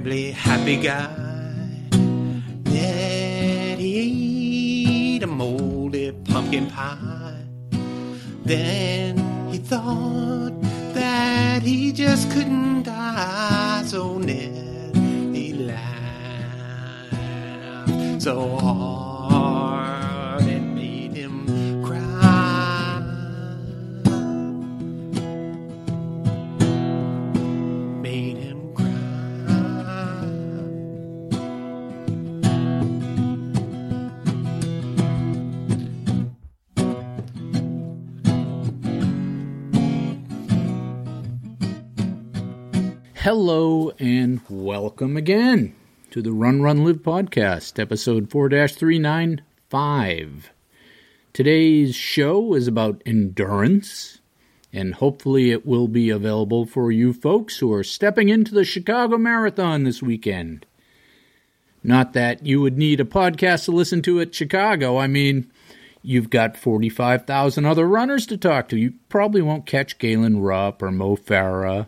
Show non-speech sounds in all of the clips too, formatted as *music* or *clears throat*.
Terribly happy guy. That he ate a moldy pumpkin pie. Then he thought that he just couldn't die. So Ned, he laughed so hard Hello and welcome again to the Run Run Live podcast, episode 4 395. Today's show is about endurance, and hopefully it will be available for you folks who are stepping into the Chicago Marathon this weekend. Not that you would need a podcast to listen to at Chicago. I mean, you've got 45,000 other runners to talk to. You probably won't catch Galen Rupp or Mo Farah.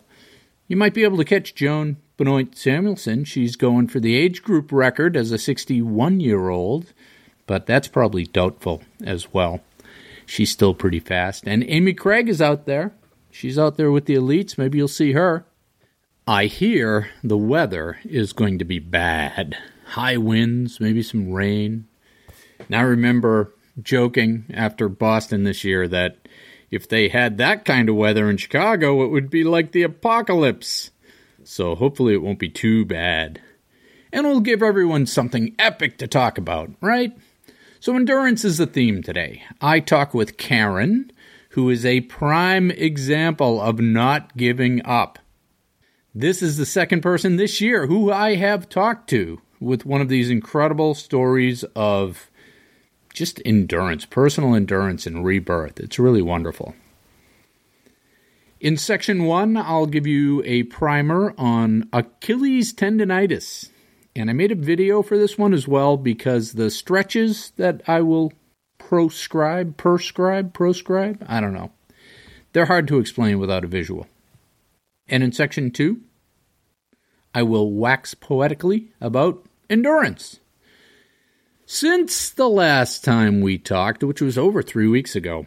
You might be able to catch Joan Benoit Samuelson. She's going for the age group record as a 61 year old, but that's probably doubtful as well. She's still pretty fast. And Amy Cragg is out there. She's out there with the elites. Maybe you'll see her. I hear the weather is going to be bad. High winds, maybe some rain. Now, I remember joking after Boston this year that if they had that kind of weather in Chicago, it would be like the apocalypse. So hopefully it won't be too bad. And we'll give everyone something epic to talk about, right? So endurance is the theme today. I talk with Karen, who is a prime example of not giving up. This is the second person this year who I have talked to with one of these incredible stories of just endurance, personal endurance and rebirth. It's really wonderful. In section one, I'll give you a primer on Achilles tendonitis. And I made a video for this one as well because the stretches that I will proscribe, prescribe, proscribe, I don't know. They're hard to explain without a visual. And in section two, I will wax poetically about endurance. Since the last time we talked, which was over three weeks ago,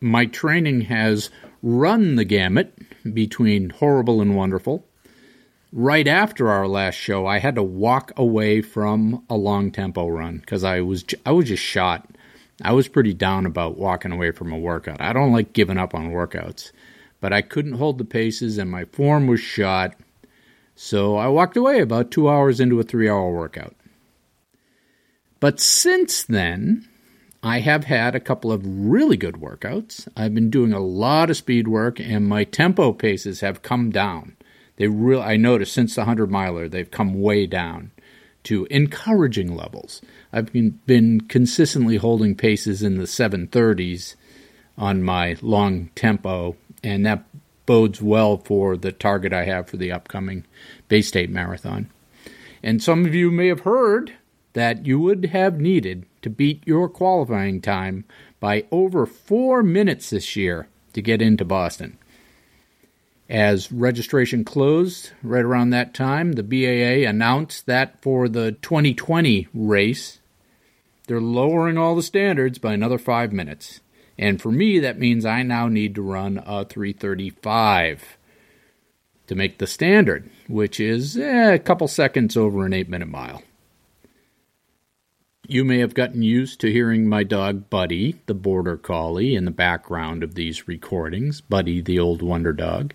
my training has run the gamut between horrible and wonderful. Right after our last show, I had to walk away from a long tempo run because I was I was just shot. I was pretty down about walking away from a workout. I don't like giving up on workouts, but I couldn't hold the paces and my form was shot. So I walked away about two hours into a three hour workout. But since then, I have had a couple of really good workouts. I've been doing a lot of speed work, and my tempo paces have come down. They real I noticed since the hundred miler, they've come way down to encouraging levels. I've been, been consistently holding paces in the 730s on my long tempo, and that bodes well for the target I have for the upcoming Bay State Marathon. And some of you may have heard that you would have needed to beat your qualifying time by over four minutes this year to get into Boston. As registration closed right around that time, the BAA announced that for the 2020 race, they're lowering all the standards by another five minutes. And for me, that means I now need to run a 335 to make the standard, which is eh, a couple seconds over an eight minute mile. You may have gotten used to hearing my dog Buddy, the border collie, in the background of these recordings. Buddy, the old wonder dog,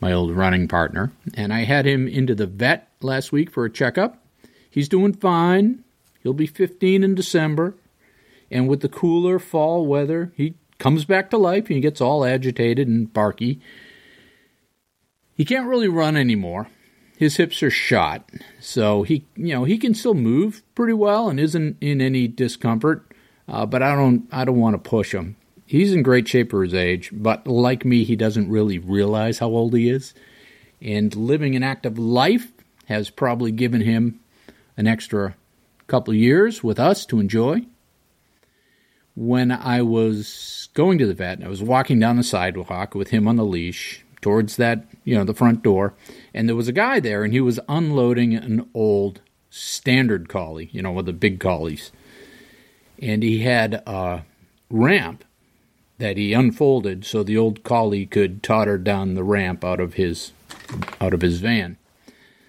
my old running partner. And I had him into the vet last week for a checkup. He's doing fine. He'll be 15 in December. And with the cooler fall weather, he comes back to life and he gets all agitated and barky. He can't really run anymore. His hips are shot, so he you know he can still move pretty well and isn't in any discomfort. Uh, but I don't I don't want to push him. He's in great shape for his age, but like me, he doesn't really realize how old he is. And living an active life has probably given him an extra couple years with us to enjoy. When I was going to the vet, I was walking down the sidewalk with him on the leash towards that, you know, the front door, and there was a guy there, and he was unloading an old standard collie, you know, with the big collies. And he had a ramp that he unfolded so the old collie could totter down the ramp out of his out of his van.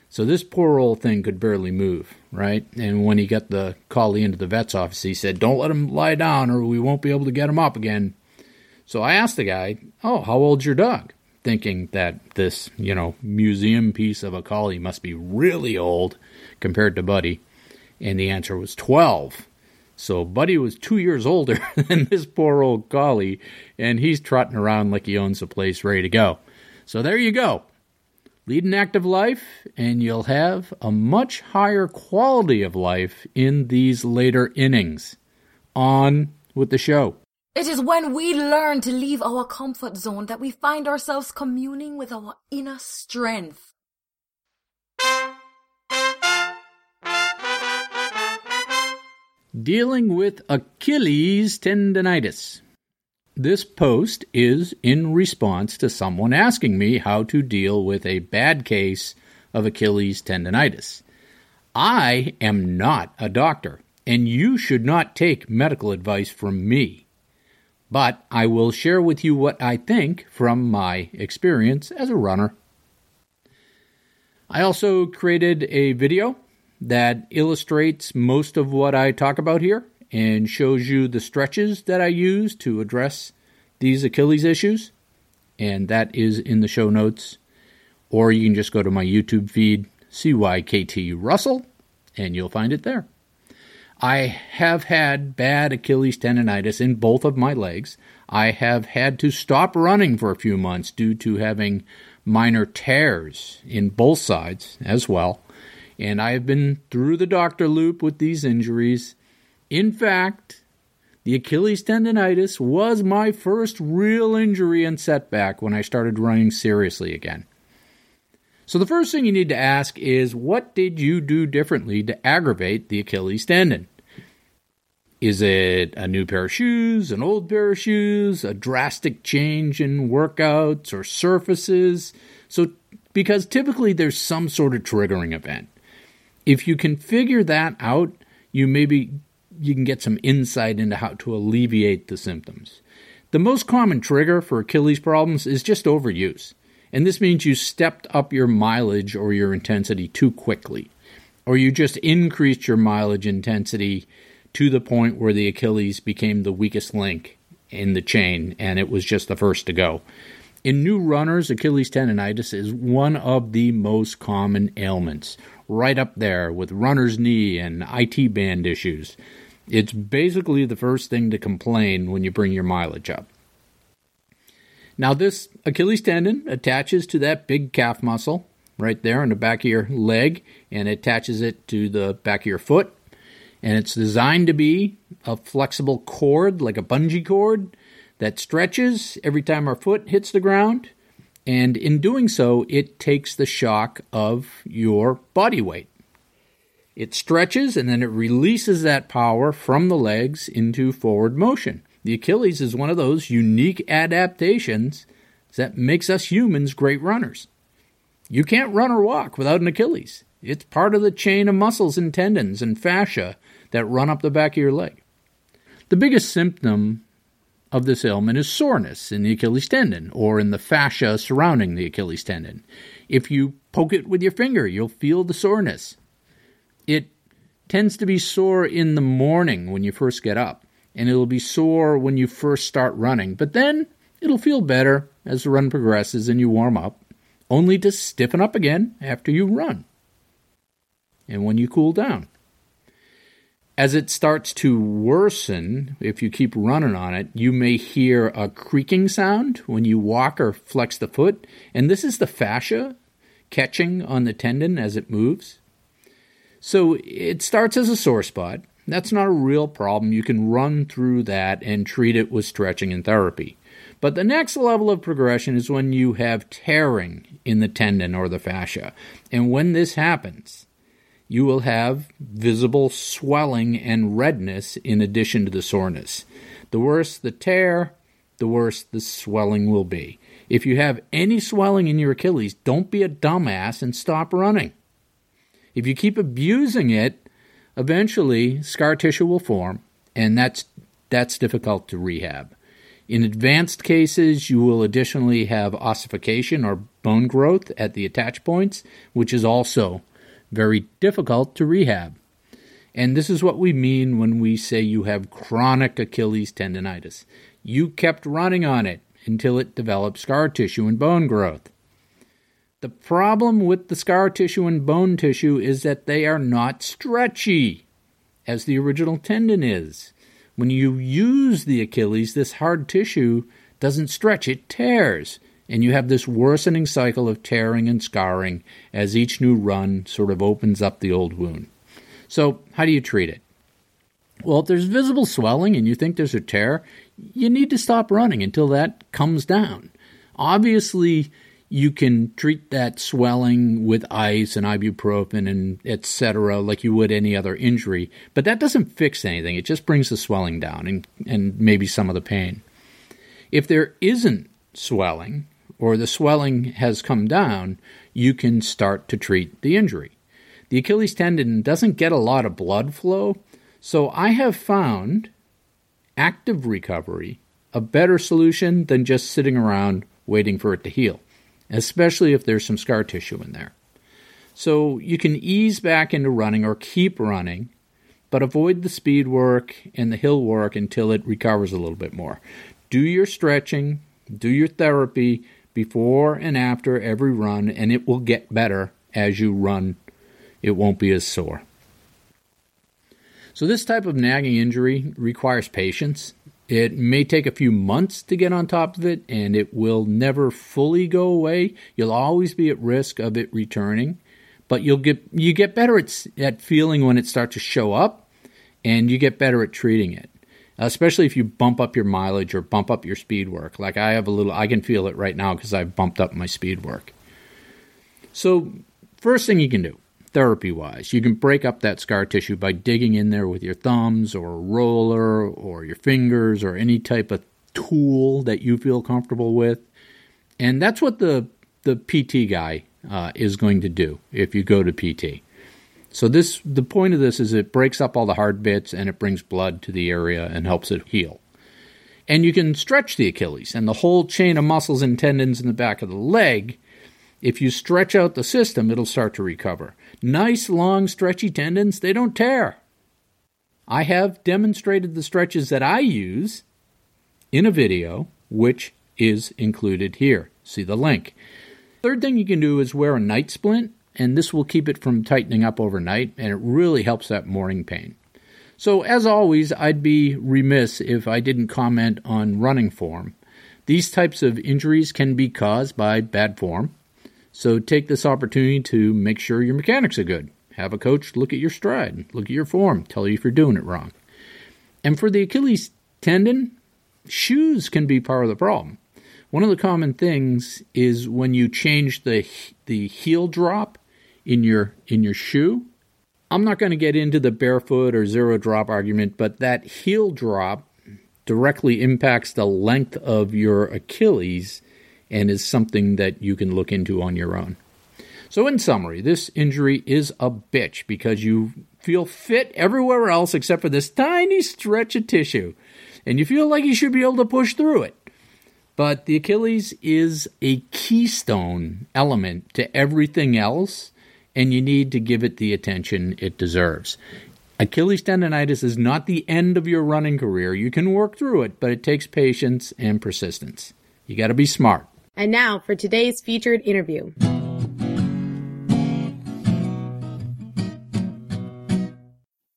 So this poor old thing could barely move, right? And when he got the collie into the vet's office, he said, "Don't let him lie down, or we won't be able to get him up again." So I asked the guy, "Oh, how old's your dog?" Thinking that this, you know, museum piece of a collie must be really old compared to Buddy, and the answer was twelve. So Buddy was two years older *laughs* than this poor old collie, and he's trotting around like he owns the place ready to go. So there you go. Lead an active life, and you'll have a much higher quality of life in these later innings. On with the show. It is when we learn to leave our comfort zone that we find ourselves communing with our inner strength. Dealing with Achilles tendonitis. This post is in response to someone asking me how to deal with a bad case of Achilles tendonitis. I am not a doctor, and you should not take medical advice from me. But I will share with you what I think from my experience as a runner. I also created a video that illustrates most of what I talk about here and shows you the stretches that I use to address these Achilles issues. And that is in the show notes. Or you can just go to my YouTube feed, CYKT Russell, and you'll find it there. I have had bad Achilles tendonitis in both of my legs. I have had to stop running for a few months due to having minor tears in both sides as well and I have been through the doctor loop with these injuries. In fact, the Achilles tendonitis was my first real injury and setback when I started running seriously again. So, the first thing you need to ask is what did you do differently to aggravate the Achilles tendon? Is it a new pair of shoes, an old pair of shoes, a drastic change in workouts or surfaces? So, because typically there's some sort of triggering event. If you can figure that out, you maybe you can get some insight into how to alleviate the symptoms. The most common trigger for Achilles problems is just overuse. And this means you stepped up your mileage or your intensity too quickly. Or you just increased your mileage intensity to the point where the Achilles became the weakest link in the chain and it was just the first to go. In new runners, Achilles tendonitis is one of the most common ailments right up there with runner's knee and IT band issues. It's basically the first thing to complain when you bring your mileage up. Now, this Achilles tendon attaches to that big calf muscle right there on the back of your leg and attaches it to the back of your foot. And it's designed to be a flexible cord, like a bungee cord, that stretches every time our foot hits the ground and in doing so, it takes the shock of your body weight. It stretches and then it releases that power from the legs into forward motion. The Achilles is one of those unique adaptations that makes us humans great runners. You can't run or walk without an Achilles. It's part of the chain of muscles and tendons and fascia that run up the back of your leg. The biggest symptom of this ailment is soreness in the Achilles tendon or in the fascia surrounding the Achilles tendon. If you poke it with your finger, you'll feel the soreness. It tends to be sore in the morning when you first get up, and it'll be sore when you first start running, but then it'll feel better as the run progresses and you warm up, only to stiffen up again after you run and when you cool down. As it starts to worsen, if you keep running on it, you may hear a creaking sound when you walk or flex the foot. And this is the fascia catching on the tendon as it moves. So it starts as a sore spot. That's not a real problem. You can run through that and treat it with stretching and therapy. But the next level of progression is when you have tearing in the tendon or the fascia. And when this happens, you will have visible swelling and redness in addition to the soreness. The worse the tear, the worse the swelling will be. If you have any swelling in your Achilles, don't be a dumbass and stop running. If you keep abusing it, eventually scar tissue will form, and that's that's difficult to rehab. In advanced cases, you will additionally have ossification or bone growth at the attach points, which is also very difficult to rehab. And this is what we mean when we say you have chronic Achilles tendonitis. You kept running on it until it developed scar tissue and bone growth. The problem with the scar tissue and bone tissue is that they are not stretchy, as the original tendon is. When you use the Achilles, this hard tissue doesn't stretch, it tears. And you have this worsening cycle of tearing and scarring as each new run sort of opens up the old wound. So, how do you treat it? Well, if there's visible swelling and you think there's a tear, you need to stop running until that comes down. Obviously, you can treat that swelling with ice and ibuprofen and etc like you would any other injury but that doesn't fix anything. It just brings the swelling down and, and maybe some of the pain. If there isn't swelling or the swelling has come down you can start to treat the injury. The achilles tendon doesn't get a lot of blood flow so i have found active recovery a better solution than just sitting around waiting for it to heal especially if there's some scar tissue in there. So you can ease back into running or keep running, but avoid the speed work and the hill work until it recovers a little bit more. Do your stretching, do your therapy before and after every run, and it will get better as you run. It won't be as sore. So, this type of nagging injury requires patience it may take a few months to get on top of it, and it will never fully go away. You'll always be at risk of it returning, but you'll get you get better at at feeling when it starts to show up, and you get better at treating it. Especially if you bump up your mileage or bump up your speed work. Like I have a little, I can feel it right now because I've bumped up my speed work. So, first thing you can do therapy wise. You can break up that scar tissue by digging in there with your thumbs or a roller or your fingers or any type of tool that you feel comfortable with. And that's what the, the PT guy uh, is going to do if you go to PT. So this the point of this is it breaks up all the hard bits and it brings blood to the area and helps it heal. And you can stretch the Achilles and the whole chain of muscles and tendons in the back of the leg. If you stretch out the system, it'll start to recover. Nice, long, stretchy tendons, they don't tear. I have demonstrated the stretches that I use in a video, which is included here. See the link. Third thing you can do is wear a night splint, and this will keep it from tightening up overnight, and it really helps that morning pain. So, as always, I'd be remiss if I didn't comment on running form. These types of injuries can be caused by bad form, so take this opportunity to make sure your mechanics are good. Have a coach look at your stride, look at your form, tell you if you're doing it wrong. And for the Achilles tendon, shoes can be part of the problem. One of the common things is when you change the the heel drop in your in your shoe. I'm not going to get into the barefoot or zero drop argument, but that heel drop directly impacts the length of your Achilles and is something that you can look into on your own. So, in summary, this injury is a bitch because you feel fit everywhere else except for this tiny stretch of tissue, and you feel like you should be able to push through it. But the Achilles is a keystone element to everything else, and you need to give it the attention it deserves. Achilles tendonitis is not the end of your running career. You can work through it, but it takes patience and persistence. You got to be smart. And now for today's featured interview.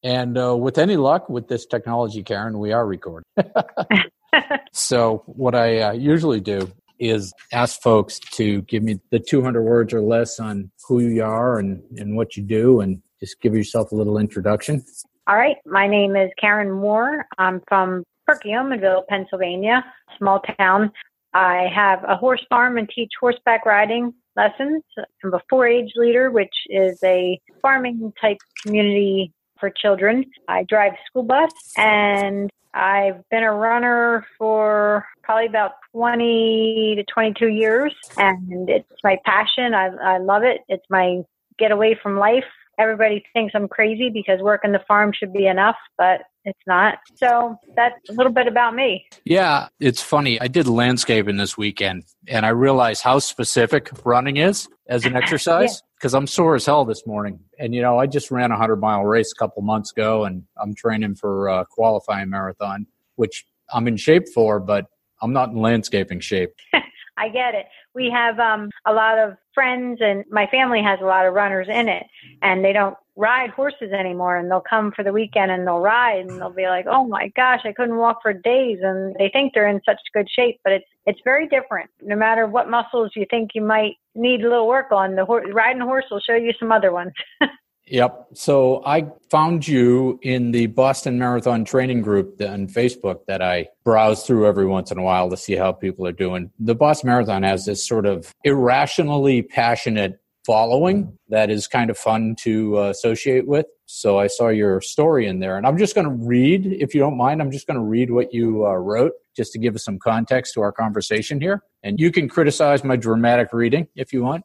And uh, with any luck with this technology, Karen, we are recording. *laughs* so, what I uh, usually do is ask folks to give me the 200 words or less on who you are and, and what you do, and just give yourself a little introduction. All right. My name is Karen Moore. I'm from Perkiomenville, Pennsylvania, small town. I have a horse farm and teach horseback riding lessons. I'm a 4-H leader, which is a farming type community for children. I drive school bus and I've been a runner for probably about 20 to 22 years and it's my passion. I, I love it. It's my get away from life. Everybody thinks I'm crazy because working the farm should be enough, but it's not. So that's a little bit about me. Yeah, it's funny. I did landscaping this weekend and I realized how specific running is as an *laughs* exercise because yeah. I'm sore as hell this morning. And, you know, I just ran a 100 mile race a couple months ago and I'm training for a qualifying marathon, which I'm in shape for, but I'm not in landscaping shape. *laughs* I get it. We have um, a lot of friends, and my family has a lot of runners in it, and they don't ride horses anymore. And they'll come for the weekend and they'll ride, and they'll be like, "Oh my gosh, I couldn't walk for days," and they think they're in such good shape, but it's it's very different. No matter what muscles you think you might need a little work on, the ho- riding horse will show you some other ones. *laughs* Yep. So I found you in the Boston Marathon training group on Facebook that I browse through every once in a while to see how people are doing. The Boston Marathon has this sort of irrationally passionate following that is kind of fun to uh, associate with. So I saw your story in there, and I'm just going to read, if you don't mind, I'm just going to read what you uh, wrote just to give us some context to our conversation here. And you can criticize my dramatic reading if you want.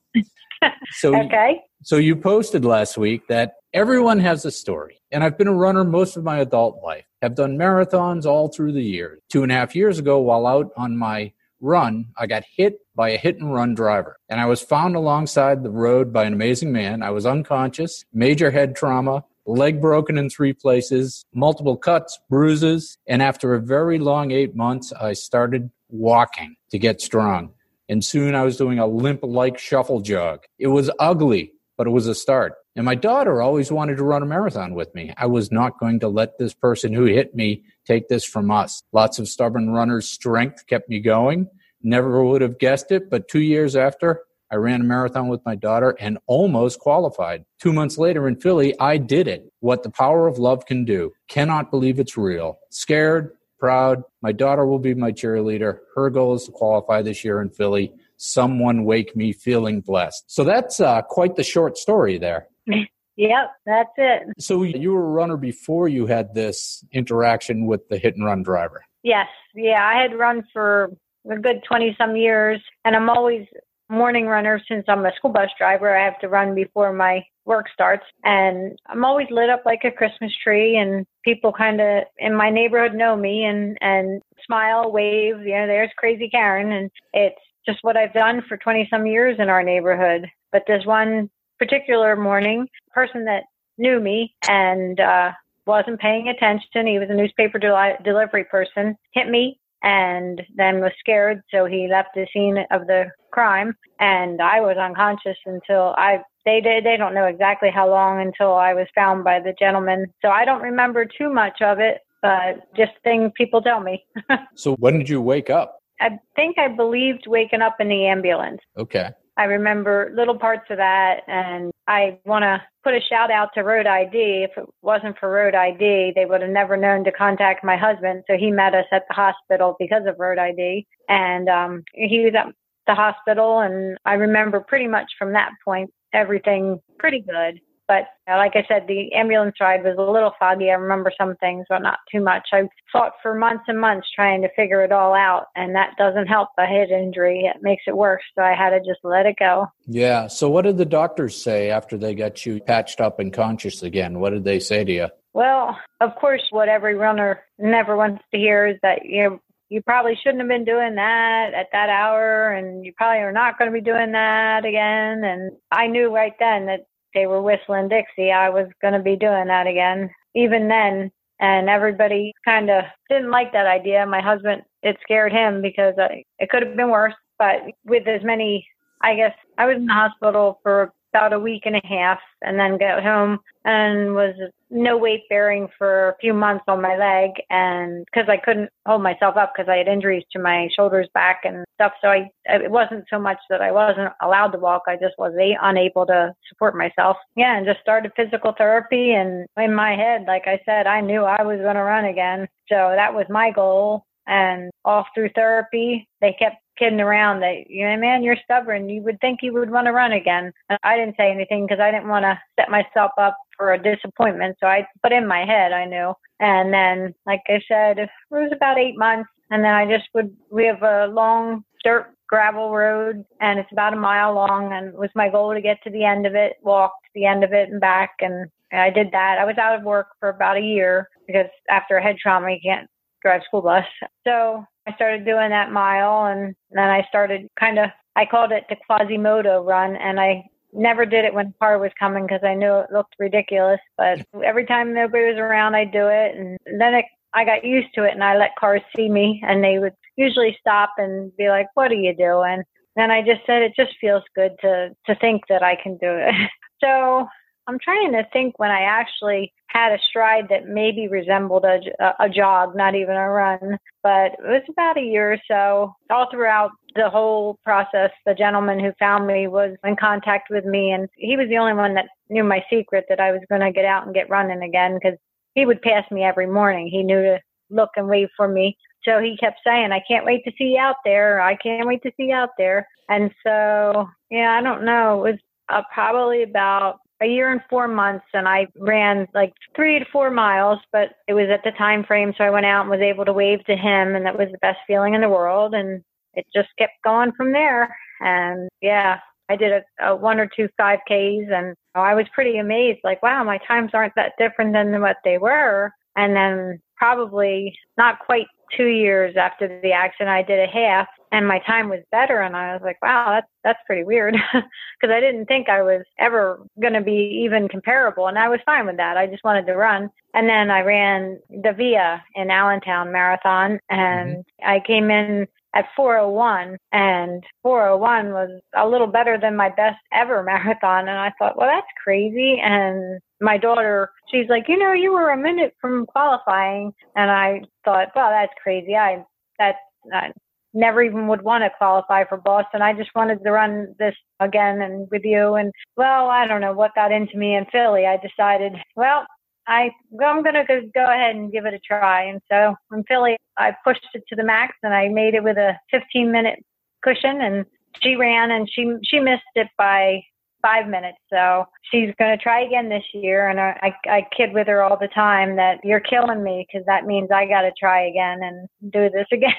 *laughs* So okay. So you posted last week that everyone has a story. And I've been a runner most of my adult life. Have done marathons all through the years. Two and a half years ago, while out on my run, I got hit by a hit and run driver. And I was found alongside the road by an amazing man. I was unconscious, major head trauma, leg broken in three places, multiple cuts, bruises. And after a very long eight months, I started walking to get strong and soon I was doing a limp like shuffle jog. It was ugly, but it was a start. And my daughter always wanted to run a marathon with me. I was not going to let this person who hit me take this from us. Lots of stubborn runners' strength kept me going. Never would have guessed it, but two years after, I ran a marathon with my daughter and almost qualified. Two months later in Philly, I did it. What the power of love can do. Cannot believe it's real. Scared, proud. My daughter will be my cheerleader. Her goal is to qualify this year in Philly. Someone wake me feeling blessed. So that's uh, quite the short story there. *laughs* Yep, that's it. So you were a runner before you had this interaction with the hit and run driver. Yes, yeah, I had run for a good 20 some years and I'm always morning runner since I'm a school bus driver. I have to run before my work starts and I'm always lit up like a Christmas tree and people kind of in my neighborhood know me and and smile, wave, you know, there's crazy Karen and it's just what I've done for 20 some years in our neighborhood. But there's one particular morning, person that knew me and uh wasn't paying attention. He was a newspaper del- delivery person, hit me and then was scared so he left the scene of the crime and I was unconscious until I they did they don't know exactly how long until I was found by the gentleman. So I don't remember too much of it, but just things people tell me. *laughs* so when did you wake up? I think I believed waking up in the ambulance. Okay. I remember little parts of that, and I want to put a shout out to Road ID. If it wasn't for Road ID, they would have never known to contact my husband. So he met us at the hospital because of Road ID, and um, he was at the hospital, and I remember pretty much from that point everything pretty good. But uh, like I said, the ambulance ride was a little foggy. I remember some things, but not too much. I fought for months and months trying to figure it all out, and that doesn't help a head injury. It makes it worse. So I had to just let it go. Yeah. So what did the doctors say after they got you patched up and conscious again? What did they say to you? Well, of course, what every runner never wants to hear is that you know you probably shouldn't have been doing that at that hour and you probably are not going to be doing that again. And i knew right then that they were whistling dixie i was going to be doing that again even then. And everybody kind of didn't like that idea. My husband it scared him because uh, it could have been worse but with as many i guess i was in the hospital for about a week and a half and then got home and was no weight bearing for a few months on my leg and because I couldn't hold myself up because I had injuries to my shoulders back and stuff. So I it wasn't so much that I wasn't allowed to walk. I just was unable to support myself. Yeah and just started physical therapy and in my head like I said I knew I was going to run again. So that was my goal. And all through therapy they kept kidding around that you know man you're stubborn. You would think you would want to run again. And i didn't say anything because i didn't want to set myself up for a disappointment. So i put in my head i knew. And then like i said it was about eight months. And then i just would we have a long dirt gravel road and it's about a mile long and it was my goal to get to the end of it walk to the end of it and back. And I did that. I was out of work for about a year because after a head trauma, you can't drive school bus. So I started doing that mile and then I started kind of, I called it the Quasimodo run and I never did it when car was coming because I knew it looked ridiculous. But every time nobody was around, I'd do it. And then it, I got used to it and I let cars see me and they would usually stop and be like, what are you doing? And I just said, it just feels good to, to think that I can do it. *laughs* so I'm trying to think when I actually had a stride that maybe resembled a, a jog, not even a run, but it was about a year or so. All throughout the whole process, the gentleman who found me was in contact with me, and he was the only one that knew my secret that I was going to get out and get running again because he would pass me every morning. He knew to look and wait for me. So he kept saying, I can't wait to see you out there. I can't wait to see you out there. And so, yeah, I don't know. It was uh, probably about a year and four months and I ran like three to four miles, but it was at the time frame. So I went out and was able to wave to him and that was the best feeling in the world. And it just kept going from there. And yeah, I did a, a one or two 5Ks and oh, I was pretty amazed. Like, wow, my times aren't that different than what they were. And then probably not quite two years after the accident, I did a half and my time was better. And I was like, wow, that's, that's pretty weird *laughs* because I didn't think I was ever going to be even comparable. And I was fine with that. I just wanted to run. And then I ran the VIA in Allentown Marathon and mm-hmm. I came in at 401 and 401 was a little better than my best ever *laughs* marathon and I thought well that's crazy and my daughter she's like you know you were a minute from qualifying and I thought well that's crazy I that's I never even would want to qualify for Boston I just wanted to run this again and with you and well I don't know what got into me in Philly I decided well I I'm gonna go, go ahead and give it a try. And so in Philly, I pushed it to the max, and I made it with a 15 minute cushion. And she ran, and she she missed it by five minutes. So she's going to try again this year. And I, I, I kid with her all the time that you're killing me because that means I got to try again and do this *laughs* again.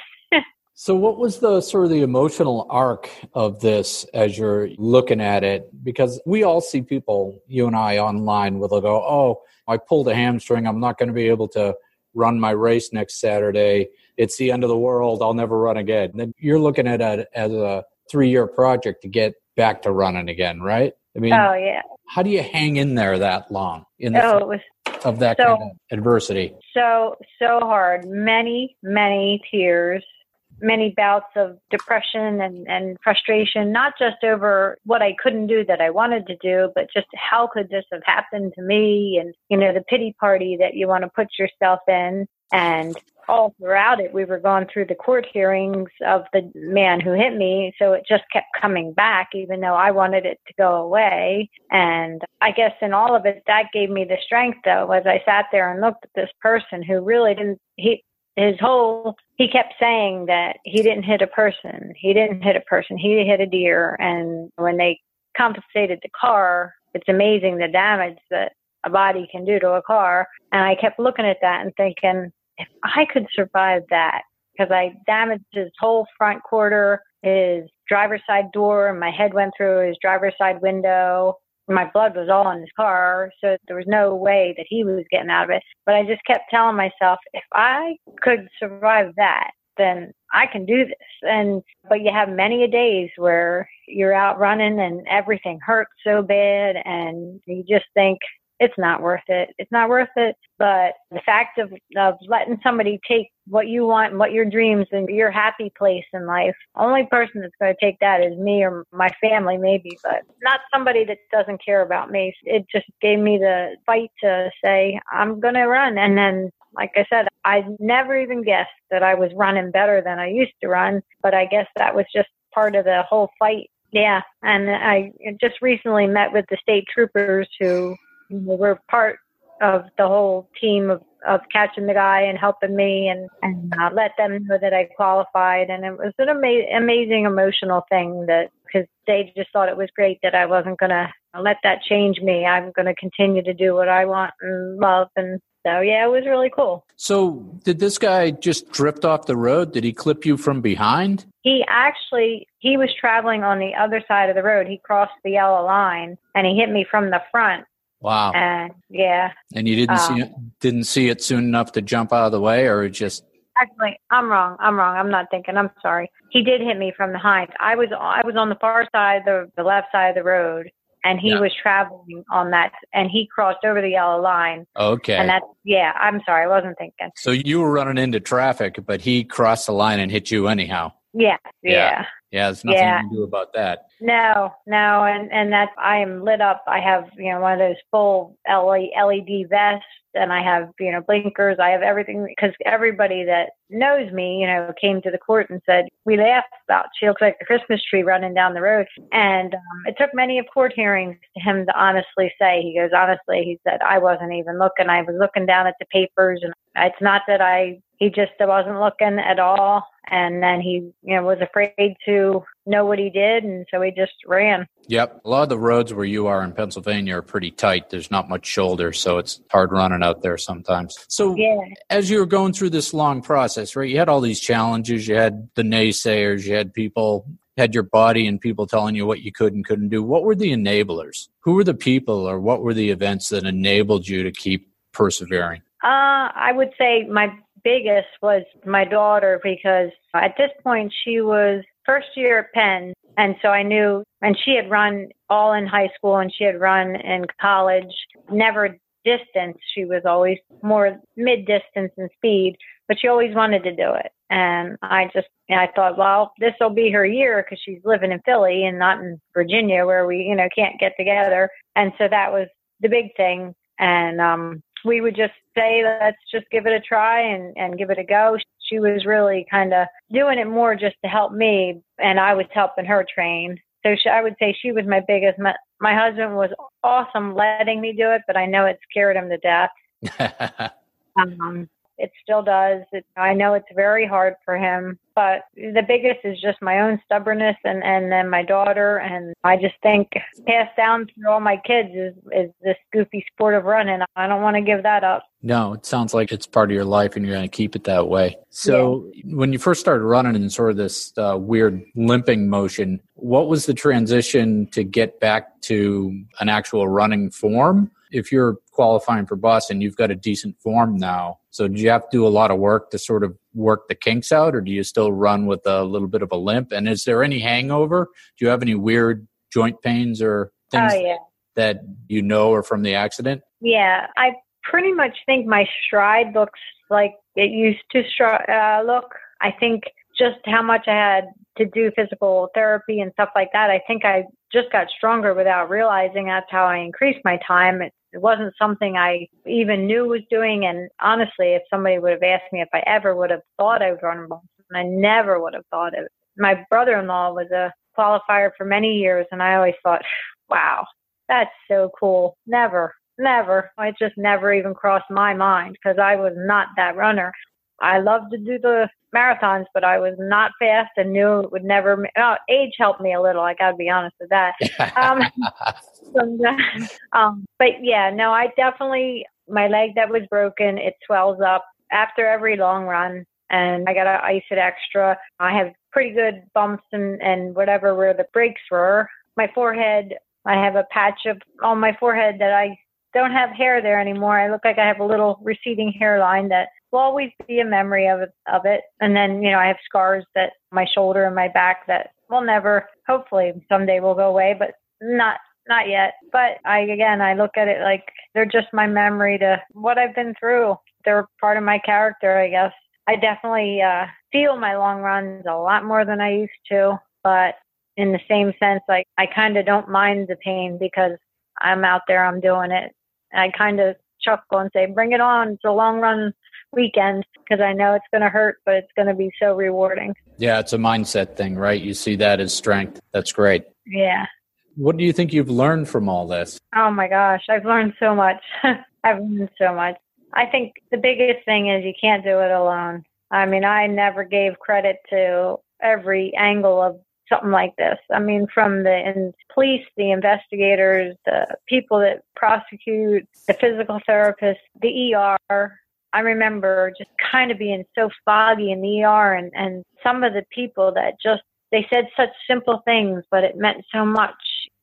So, what was the sort of the emotional arc of this as you're looking at it? Because we all see people, you and I, online will go, "Oh, I pulled a hamstring. I'm not going to be able to run my race next Saturday. It's the end of the world. I'll never run again. And then you're looking at it as a three year project to get back to running again, right? I mean, oh yeah. How do you hang in there that long in the oh, was of that so, kind of adversity? So so hard. Many many tears many bouts of depression and, and frustration, not just over what I couldn't do that I wanted to do, but just how could this have happened to me? And, you know, the pity party that you want to put yourself in. And all throughout it, we were going through the court hearings of the man who hit me. So it just kept coming back, even though I wanted it to go away. And I guess in all of it, that gave me the strength, though, as I sat there and looked at this person who really didn't, he, his whole he kept saying that he didn't hit a person. He didn't hit a person. He hit a deer. And when they confiscated the car it's amazing the damage that a body can do to a car. And i kept looking at that and thinking if i could survive that because i damaged his whole front quarter his driver's side door and my head went through his driver's side window my blood was all in his car, so there was no way that he was getting out of it. But I just kept telling myself, if I could survive that, then I can do this. And but you have many a days where you're out running and everything hurts so bad, and you just think, it's not worth it. It's not worth it. But the fact of, of letting somebody take what you want and what your dreams and your happy place in life, only person that's going to take that is me or my family, maybe, but not somebody that doesn't care about me. It just gave me the fight to say, I'm going to run. And then like I said, I never even guessed that I was running better than I used to run, but I guess that was just part of the whole fight. Yeah. And I just recently met with the state troopers who were part of the whole team of, of catching the guy and helping me and, and uh, let them know that I qualified. And it was an ama- amazing emotional thing that because they just thought it was great that I wasn't going to let that change me. I'm going to continue to do what I want and love. And so, yeah, it was really cool. So, did this guy just drift off the road? Did he clip you from behind? He actually he was traveling on the other side of the road. He crossed the yellow line and he hit me from the front. Wow. And yeah. And you didn't um, see it didn't see it soon enough to jump out of the way or just Actually, I'm wrong. I'm wrong. I'm not thinking. I'm sorry. He did hit me from behind. I was I was on the far side, the the left side of the road, and he yeah. was traveling on that, and he crossed over the yellow line. Okay. And that's yeah. I'm sorry. I wasn't thinking. So you were running into traffic, but he crossed the line and hit you anyhow. Yeah. Yeah. Yeah. yeah there's nothing yeah. you can do about that. No, no, and and that's I am lit up. I have you know one of those full LED vests and I have, you know, blinkers. I have everything because everybody that knows me, you know, came to the court and said, we laughed about, she looks like a Christmas tree running down the road. And um, it took many of court hearings to him to honestly say, he goes, honestly, he said, I wasn't even looking. I was looking down at the papers and it's not that I, he just wasn't looking at all. And then he, you know, was afraid to know what he did. And so he just ran. Yep. A lot of the roads where you are in Pennsylvania are pretty tight. There's not much shoulder. So it's hard running out there sometimes. So yeah. as you were going through this long process, right, you had all these challenges. You had the naysayers, you had people had your body and people telling you what you could and couldn't do. What were the enablers? Who were the people or what were the events that enabled you to keep persevering? Uh, I would say my biggest was my daughter because at this point she was first year at Penn. And so I knew, and she had run all in high school and she had run in college, never distance. She was always more mid distance and speed, but she always wanted to do it. And I just, and I thought, well, this will be her year because she's living in Philly and not in Virginia where we, you know, can't get together. And so that was the big thing. And, um, we would just say, let's just give it a try and, and give it a go. She was really kind of doing it more just to help me, and I was helping her train. So she, I would say she was my biggest. My, my husband was awesome letting me do it, but I know it scared him to death. *laughs* um, it still does. It, I know it's very hard for him, but the biggest is just my own stubbornness and, and then my daughter. And I just think passed down through all my kids is, is this goofy sport of running. I don't want to give that up. No, it sounds like it's part of your life and you're going to keep it that way. So yeah. when you first started running in sort of this uh, weird limping motion, what was the transition to get back to an actual running form? If you're qualifying for Boston, and you've got a decent form now. So do you have to do a lot of work to sort of work the kinks out, or do you still run with a little bit of a limp? And is there any hangover? Do you have any weird joint pains or things oh, yeah. that you know are from the accident? Yeah, I pretty much think my stride looks like it used to uh, look. I think just how much I had to do physical therapy and stuff like that. I think I just got stronger without realizing that's how I increased my time. It, it wasn't something I even knew was doing. And honestly, if somebody would have asked me if I ever would have thought I would run Boston, I never would have thought it. My brother-in-law was a qualifier for many years, and I always thought, wow, that's so cool. Never, never. It just never even crossed my mind because I was not that runner. I love to do the marathons, but I was not fast and knew it would never. Oh, age helped me a little. I got to be honest with that. *laughs* Um, um, but yeah, no, I definitely my leg that was broken. It swells up after every long run, and I got to ice it extra. I have pretty good bumps and and whatever where the breaks were. My forehead, I have a patch of on my forehead that I don't have hair there anymore. I look like I have a little receding hairline that will always be a memory of it, of it. And then, you know, I have scars that my shoulder and my back that will never, hopefully someday will go away, but not not yet. But I again, I look at it like they're just my memory to what I've been through. They're part of my character, I guess. I definitely uh, feel my long runs a lot more than I used to, but in the same sense, like I kind of don't mind the pain because I'm out there, I'm doing it. I kind of chuckle and say, "Bring it on! It's a long run weekend because I know it's going to hurt, but it's going to be so rewarding." Yeah, it's a mindset thing, right? You see that as strength. That's great. Yeah. What do you think you've learned from all this? Oh my gosh, I've learned so much. *laughs* I've learned so much. I think the biggest thing is you can't do it alone. I mean, I never gave credit to every angle of something like this. I mean, from the in police, the investigators, the people that prosecute, the physical therapists, the ER. I remember just kind of being so foggy in the ER and, and some of the people that just, they said such simple things, but it meant so much.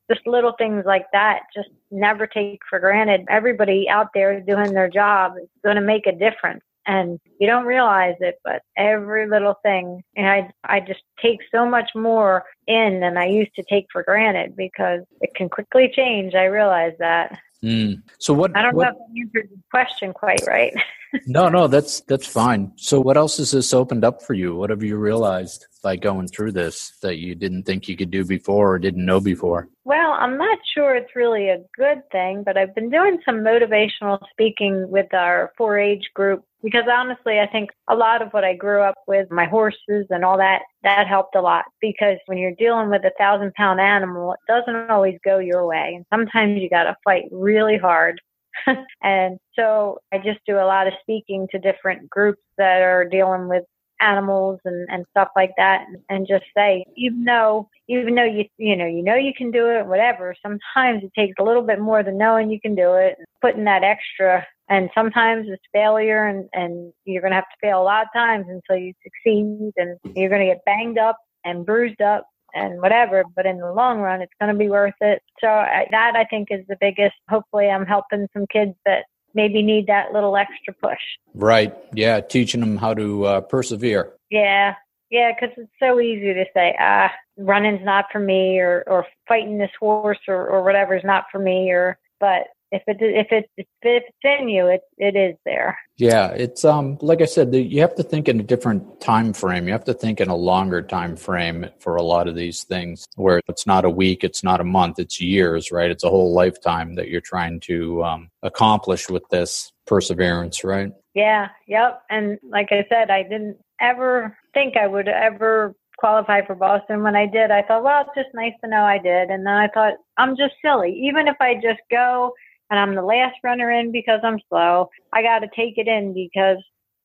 Just little things like that, just never take for granted. Everybody out there doing their job is going to make a difference and you don't realize it, but every little thing, and I, I just take so much more in than I used to take for granted because it can quickly change. I realize that. Mm. So what? I don't what, know if I answered the question quite right. *laughs* no, no, that's that's fine. So what else has this opened up for you? What have you realized by going through this that you didn't think you could do before or didn't know before? Well, I'm not sure it's really a good thing, but I've been doing some motivational speaking with our 4-H group because honestly, I think a lot of what I grew up with, my horses and all that, that helped a lot because when you're dealing with a thousand pound animal, it doesn't always go your way. And sometimes you got to fight really hard. *laughs* and so I just do a lot of speaking to different groups that are dealing with animals and, and stuff like that and, just say even though even though you you know you know you can do it whatever sometimes it takes a little bit more than knowing you can do it putting that extra. And sometimes it's failure and and you're going to have to fail a lot of times until you succeed and you're going to get banged up and bruised up and whatever. But in the long run it's going to be worth it. So I, that i think is the biggest hopefully i'm helping some kids that maybe need that little extra push. Right. Yeah teaching them how to uh, persevere. Yeah. Yeah because it's so easy to say ah running's not for me or or fighting this horse or or whatever's not for me or but if it if it if it's in you, it it is there. Yeah, it's um like I said, you have to think in a different time frame. You have to think in a longer time frame for a lot of these things, where it's not a week, it's not a month, it's years, right? It's a whole lifetime that you're trying to um, accomplish with this perseverance, right? Yeah, yep. And like I said, I didn't ever think I would ever qualify for Boston. When I did, I thought, well, it's just nice to know I did. And then I thought, I'm just silly. Even if I just go and I'm the last runner in because I'm slow. I got to take it in because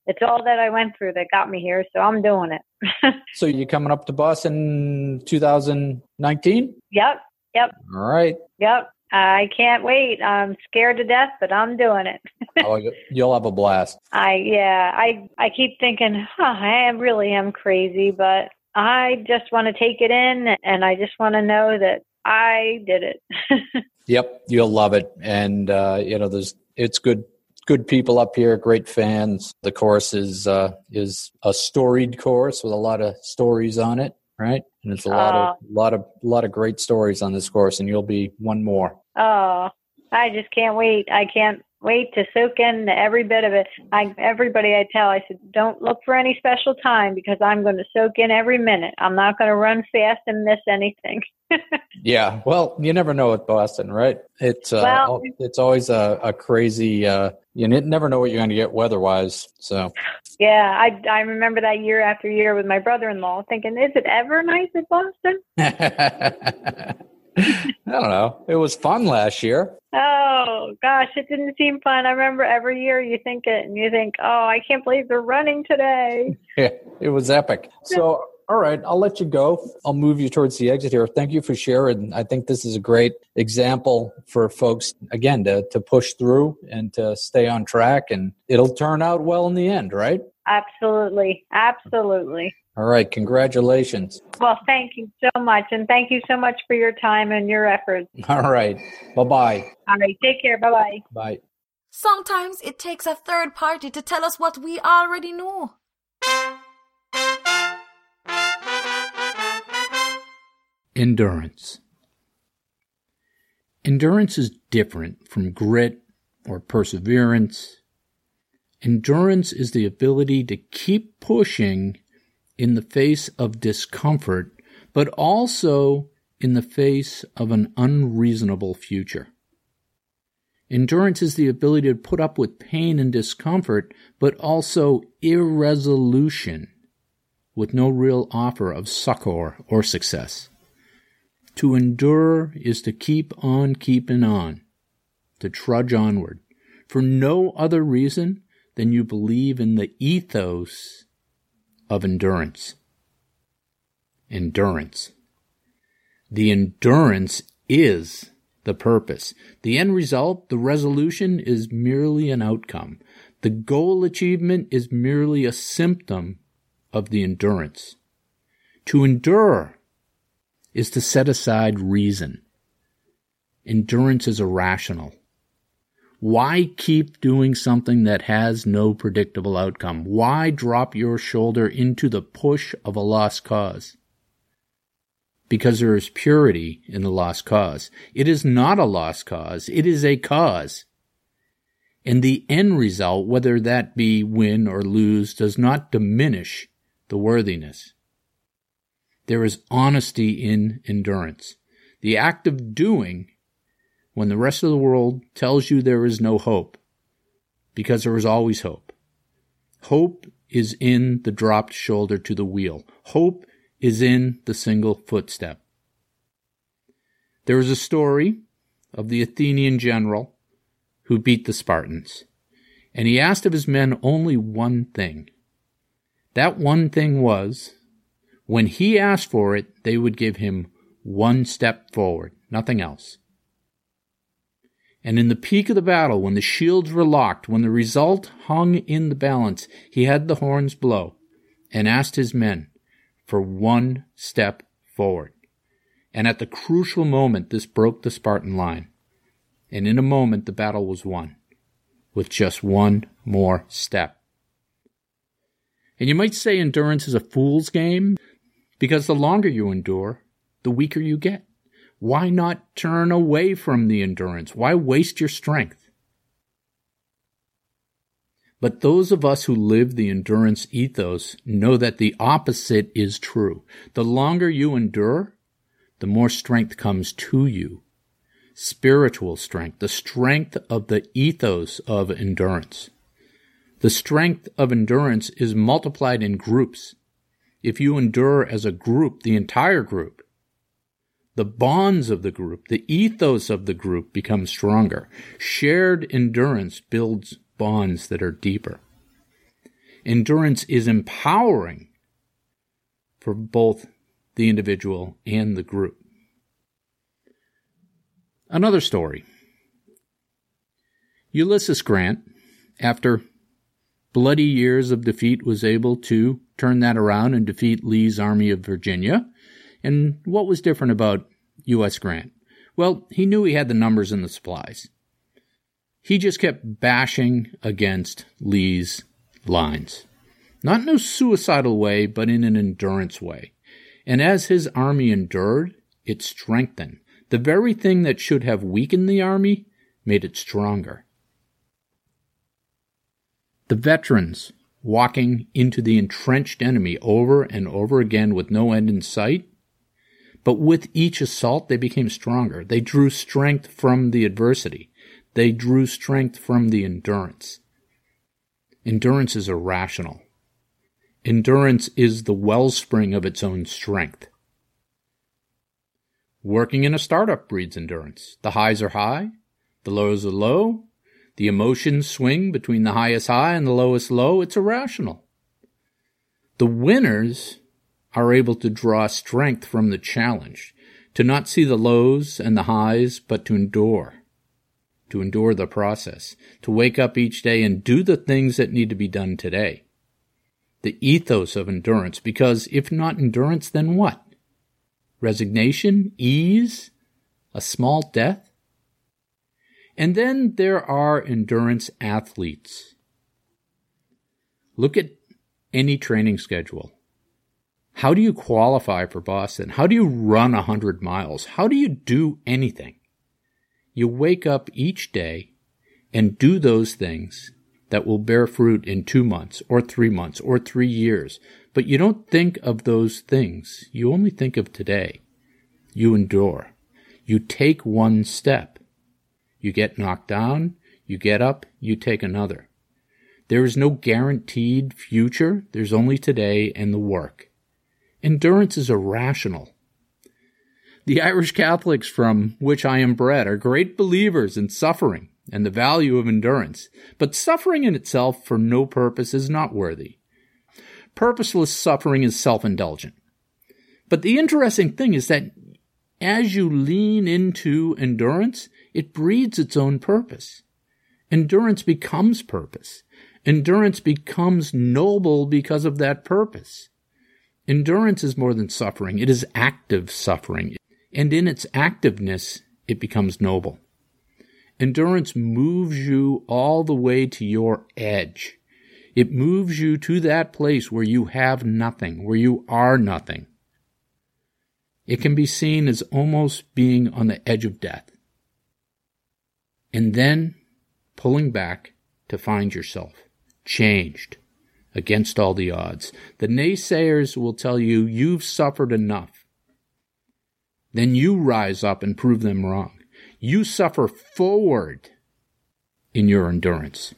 it's all that I went through that got me here. So I'm doing it. *laughs* so you're coming up to Boston 2019? Yep. Yep. All right. Yep. I can't wait. I'm scared to death, but I'm doing it. *laughs* oh, you'll have a blast. I yeah. I I keep thinking, huh, I really am crazy, but I just want to take it in, and I just want to know that I did it. *laughs* Yep, you'll love it, and uh, you know there's it's good good people up here, great fans. The course is uh, is a storied course with a lot of stories on it, right? And it's a lot uh, of lot of lot of great stories on this course, and you'll be one more. Oh, I just can't wait! I can't wait to soak in every bit of it. I everybody I tell, I said, don't look for any special time because I'm going to soak in every minute. I'm not going to run fast and miss anything. *laughs* yeah, well, you never know with Boston, right? It's uh, well, it's always a, a crazy. Uh, you never know what you're going to get weather-wise. So. Yeah, I I remember that year after year with my brother-in-law, thinking, "Is it ever nice at Boston?" *laughs* I don't know. It was fun last year. Oh gosh, it didn't seem fun. I remember every year you think it and you think, "Oh, I can't believe they're running today." *laughs* Yeah, it was epic. So, all right, I'll let you go. I'll move you towards the exit here. Thank you for sharing. I think this is a great example for folks again to to push through and to stay on track and it'll turn out well in the end, right? Absolutely. Absolutely. All right. Congratulations. Well, thank you so much. And thank you so much for your time and your efforts. *laughs* All right. Bye bye. All right. Take care. Bye bye. Bye. Sometimes it takes a third party to tell us what we already know. Endurance. Endurance is different from grit or perseverance. Endurance is the ability to keep pushing in the face of discomfort, but also in the face of an unreasonable future. Endurance is the ability to put up with pain and discomfort, but also irresolution with no real offer of succor or success. To endure is to keep on keeping on, to trudge onward, for no other reason than you believe in the ethos of endurance. Endurance. The endurance is the purpose. The end result, the resolution, is merely an outcome. The goal achievement is merely a symptom of the endurance. To endure is to set aside reason. Endurance is irrational. Why keep doing something that has no predictable outcome? Why drop your shoulder into the push of a lost cause? Because there is purity in the lost cause. It is not a lost cause. It is a cause. And the end result, whether that be win or lose, does not diminish the worthiness. There is honesty in endurance. The act of doing when the rest of the world tells you there is no hope, because there is always hope. Hope is in the dropped shoulder to the wheel. Hope is in the single footstep. There is a story of the Athenian general who beat the Spartans, and he asked of his men only one thing. That one thing was, when he asked for it, they would give him one step forward, nothing else. And in the peak of the battle, when the shields were locked, when the result hung in the balance, he had the horns blow and asked his men for one step forward. And at the crucial moment, this broke the Spartan line. And in a moment, the battle was won with just one more step. And you might say endurance is a fool's game because the longer you endure, the weaker you get. Why not turn away from the endurance? Why waste your strength? But those of us who live the endurance ethos know that the opposite is true. The longer you endure, the more strength comes to you. Spiritual strength, the strength of the ethos of endurance. The strength of endurance is multiplied in groups. If you endure as a group, the entire group, the bonds of the group, the ethos of the group become stronger. Shared endurance builds bonds that are deeper. Endurance is empowering for both the individual and the group. Another story. Ulysses Grant, after bloody years of defeat, was able to turn that around and defeat Lee's Army of Virginia and what was different about U.S. Grant? Well, he knew he had the numbers and the supplies. He just kept bashing against Lee's lines. Not in a suicidal way, but in an endurance way. And as his army endured, it strengthened. The very thing that should have weakened the army made it stronger. The veterans walking into the entrenched enemy over and over again with no end in sight but with each assault, they became stronger. They drew strength from the adversity. They drew strength from the endurance. Endurance is irrational. Endurance is the wellspring of its own strength. Working in a startup breeds endurance. The highs are high, the lows are low, the emotions swing between the highest high and the lowest low. It's irrational. The winners are able to draw strength from the challenge, to not see the lows and the highs, but to endure, to endure the process, to wake up each day and do the things that need to be done today. The ethos of endurance, because if not endurance, then what? Resignation? Ease? A small death? And then there are endurance athletes. Look at any training schedule. How do you qualify for Boston? How do you run a 100 miles? How do you do anything? You wake up each day and do those things that will bear fruit in two months or three months or three years. But you don't think of those things. You only think of today. You endure. You take one step. You get knocked down. You get up. You take another. There is no guaranteed future. There's only today and the work. Endurance is irrational. The Irish Catholics from which I am bred are great believers in suffering and the value of endurance, but suffering in itself for no purpose is not worthy. Purposeless suffering is self-indulgent. But the interesting thing is that as you lean into endurance, it breeds its own purpose. Endurance becomes purpose. Endurance becomes noble because of that purpose. Endurance is more than suffering. It is active suffering. And in its activeness, it becomes noble. Endurance moves you all the way to your edge. It moves you to that place where you have nothing, where you are nothing. It can be seen as almost being on the edge of death. And then pulling back to find yourself changed against all the odds. The naysayers will tell you you've suffered enough. Then you rise up and prove them wrong. You suffer forward in your endurance.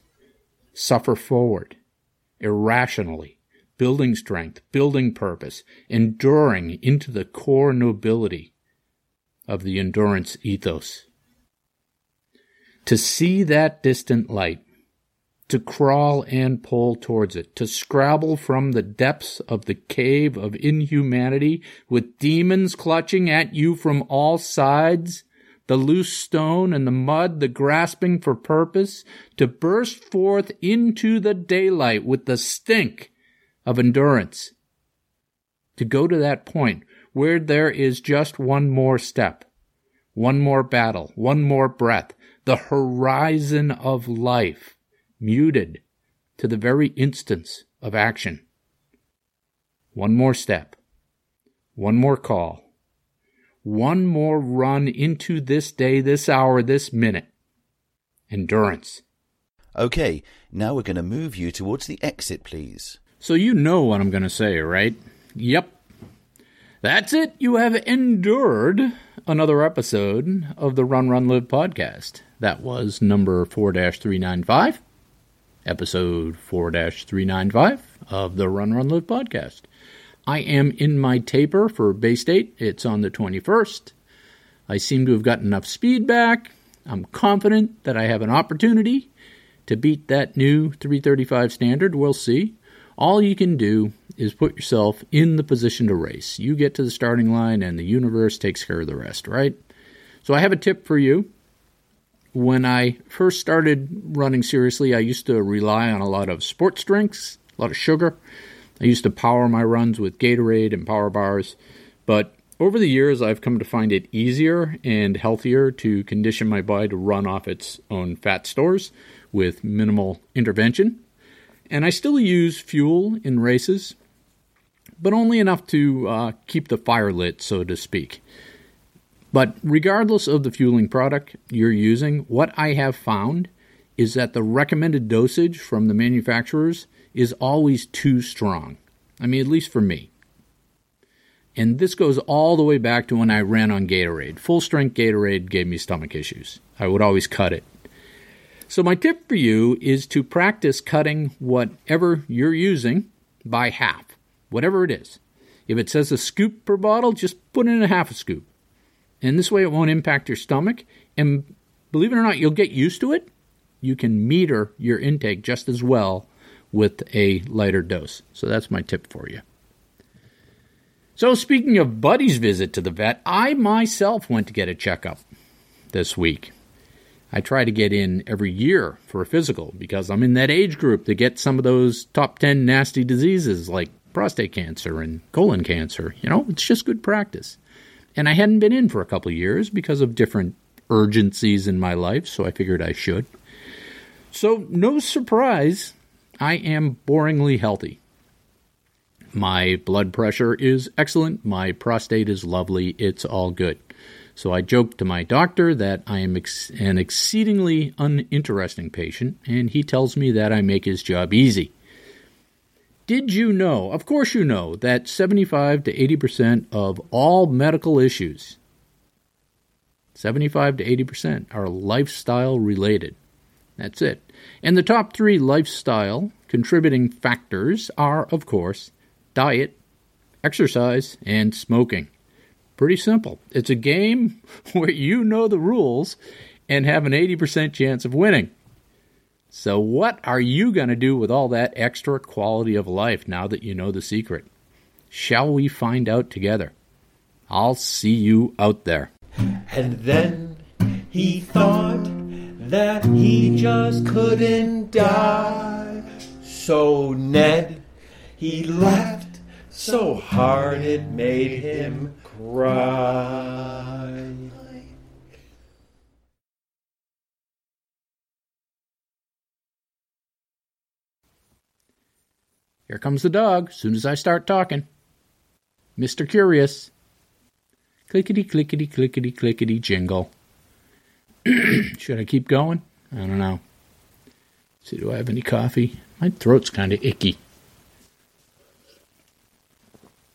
Suffer forward irrationally, building strength, building purpose, enduring into the core nobility of the endurance ethos. To see that distant light, to crawl and pull towards it, to scrabble from the depths of the cave of inhumanity with demons clutching at you from all sides, the loose stone and the mud, the grasping for purpose, to burst forth into the daylight with the stink of endurance. To go to that point where there is just one more step, one more battle, one more breath, the horizon of life muted to the very instance of action. One more step, one more call, one more run into this day, this hour, this minute. Endurance. Okay, now we're going to move you towards the exit, please. So you know what I'm going to say, right? Yep. That's it. You have endured another episode of the Run Run Live podcast. That was number 4 395, episode 4 395 of the Run Run Live podcast. I am in my taper for Bay State. It's on the 21st. I seem to have gotten enough speed back. I'm confident that I have an opportunity to beat that new 335 standard. We'll see. All you can do is put yourself in the position to race. You get to the starting line, and the universe takes care of the rest, right? So, I have a tip for you. When I first started running seriously, I used to rely on a lot of sports drinks, a lot of sugar. I used to power my runs with Gatorade and power bars, but over the years I've come to find it easier and healthier to condition my body to run off its own fat stores with minimal intervention. And I still use fuel in races, but only enough to uh, keep the fire lit, so to speak. But regardless of the fueling product you're using, what I have found is that the recommended dosage from the manufacturers is always too strong. I mean, at least for me. And this goes all the way back to when I ran on Gatorade. Full strength Gatorade gave me stomach issues. I would always cut it. So, my tip for you is to practice cutting whatever you're using by half, whatever it is. If it says a scoop per bottle, just put in a half a scoop. And this way it won't impact your stomach. And believe it or not, you'll get used to it. You can meter your intake just as well with a lighter dose. So that's my tip for you. So, speaking of Buddy's visit to the vet, I myself went to get a checkup this week. I try to get in every year for a physical because I'm in that age group to get some of those top 10 nasty diseases like prostate cancer and colon cancer. You know, it's just good practice. And I hadn't been in for a couple years because of different urgencies in my life, so I figured I should. So, no surprise, I am boringly healthy. My blood pressure is excellent. My prostate is lovely. It's all good. So I joked to my doctor that I am ex- an exceedingly uninteresting patient, and he tells me that I make his job easy. Did you know, of course you know, that 75 to 80% of all medical issues, 75 to 80%, are lifestyle related? That's it. And the top three lifestyle contributing factors are, of course, diet, exercise, and smoking. Pretty simple. It's a game *laughs* where you know the rules and have an 80% chance of winning. So, what are you going to do with all that extra quality of life now that you know the secret? Shall we find out together? I'll see you out there. And then he thought that he just couldn't die. So Ned, he laughed so hard it made him cry. Here comes the dog, soon as I start talking. Mr. Curious. Clickety, clickety, clickety, clickety, jingle. *clears throat* Should I keep going? I don't know. see, do I have any coffee? My throat's kind of icky.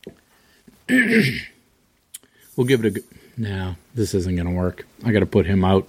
*clears throat* we'll give it a. Go- no, this isn't going to work. I got to put him out.